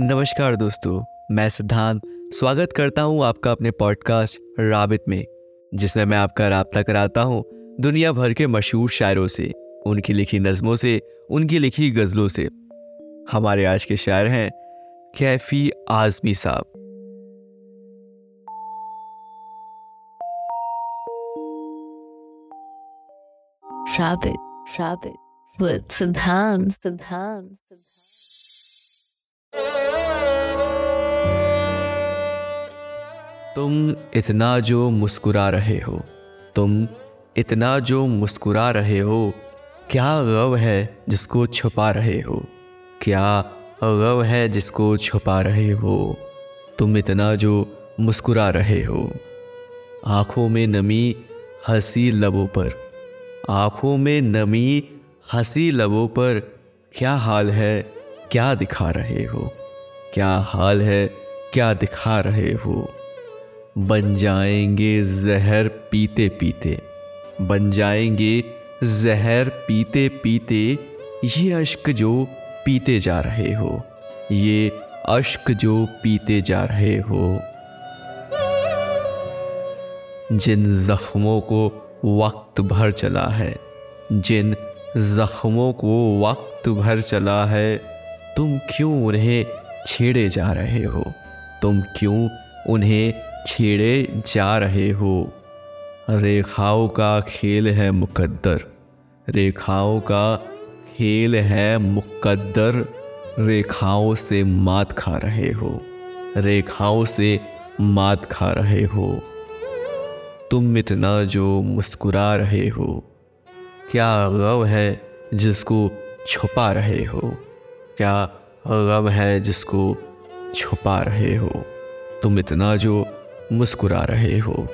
नमस्कार दोस्तों मैं सिद्धांत स्वागत करता हूँ आपका अपने पॉडकास्ट राबित में जिसमें मैं आपका रबता कराता हूँ दुनिया भर के मशहूर शायरों से उनकी लिखी नज़मों से उनकी लिखी गज़लों से हमारे आज के शायर हैं कैफी आजमी साहब Rabbit, rabbit. तुम इतना जो मुस्कुरा रहे हो, तुम इतना जो मुस्कुरा रहे हो, क्या गव है जिसको छुपा रहे हो? क्या गव है जिसको छुपा रहे हो? तुम इतना जो मुस्कुरा रहे हो। आँखों में नमी हँसी लबों पर, आँखों में नमी हँसी लबों पर क्या हाल है, क्या दिखा रहे हो? क्या हाल है, क्या दिखा रहे हो? बन जाएँगे जहर पीते पीते। बन जाएँगे जहर पीते पीते, ये अश्क जो पीते जा रहे हो, ये अश्क जो पीते जा रहे हो। जिन जख्मों को वक्त भर चला है, जिन जख्मों को वक्त भर चला है, तुम क्यों उन्हें छेड़े जा रहे हो? तुम क्यों उन्हें छेड़े जा रहे हो। रेखाओं का खेल है मुकद्दर। रेखाओं का खेल है मुकद्दर। रेखाओं से मात खा रहे हो। रेखाओं से मात खा रहे हो। तुम इतना जो मुस्कुरा रहे हो। क्या गम है जिसको छुपा रहे हो? क्या गम है जिसको छुपा रहे हो? तुम इतना जो मुस्कुरा रहे हो।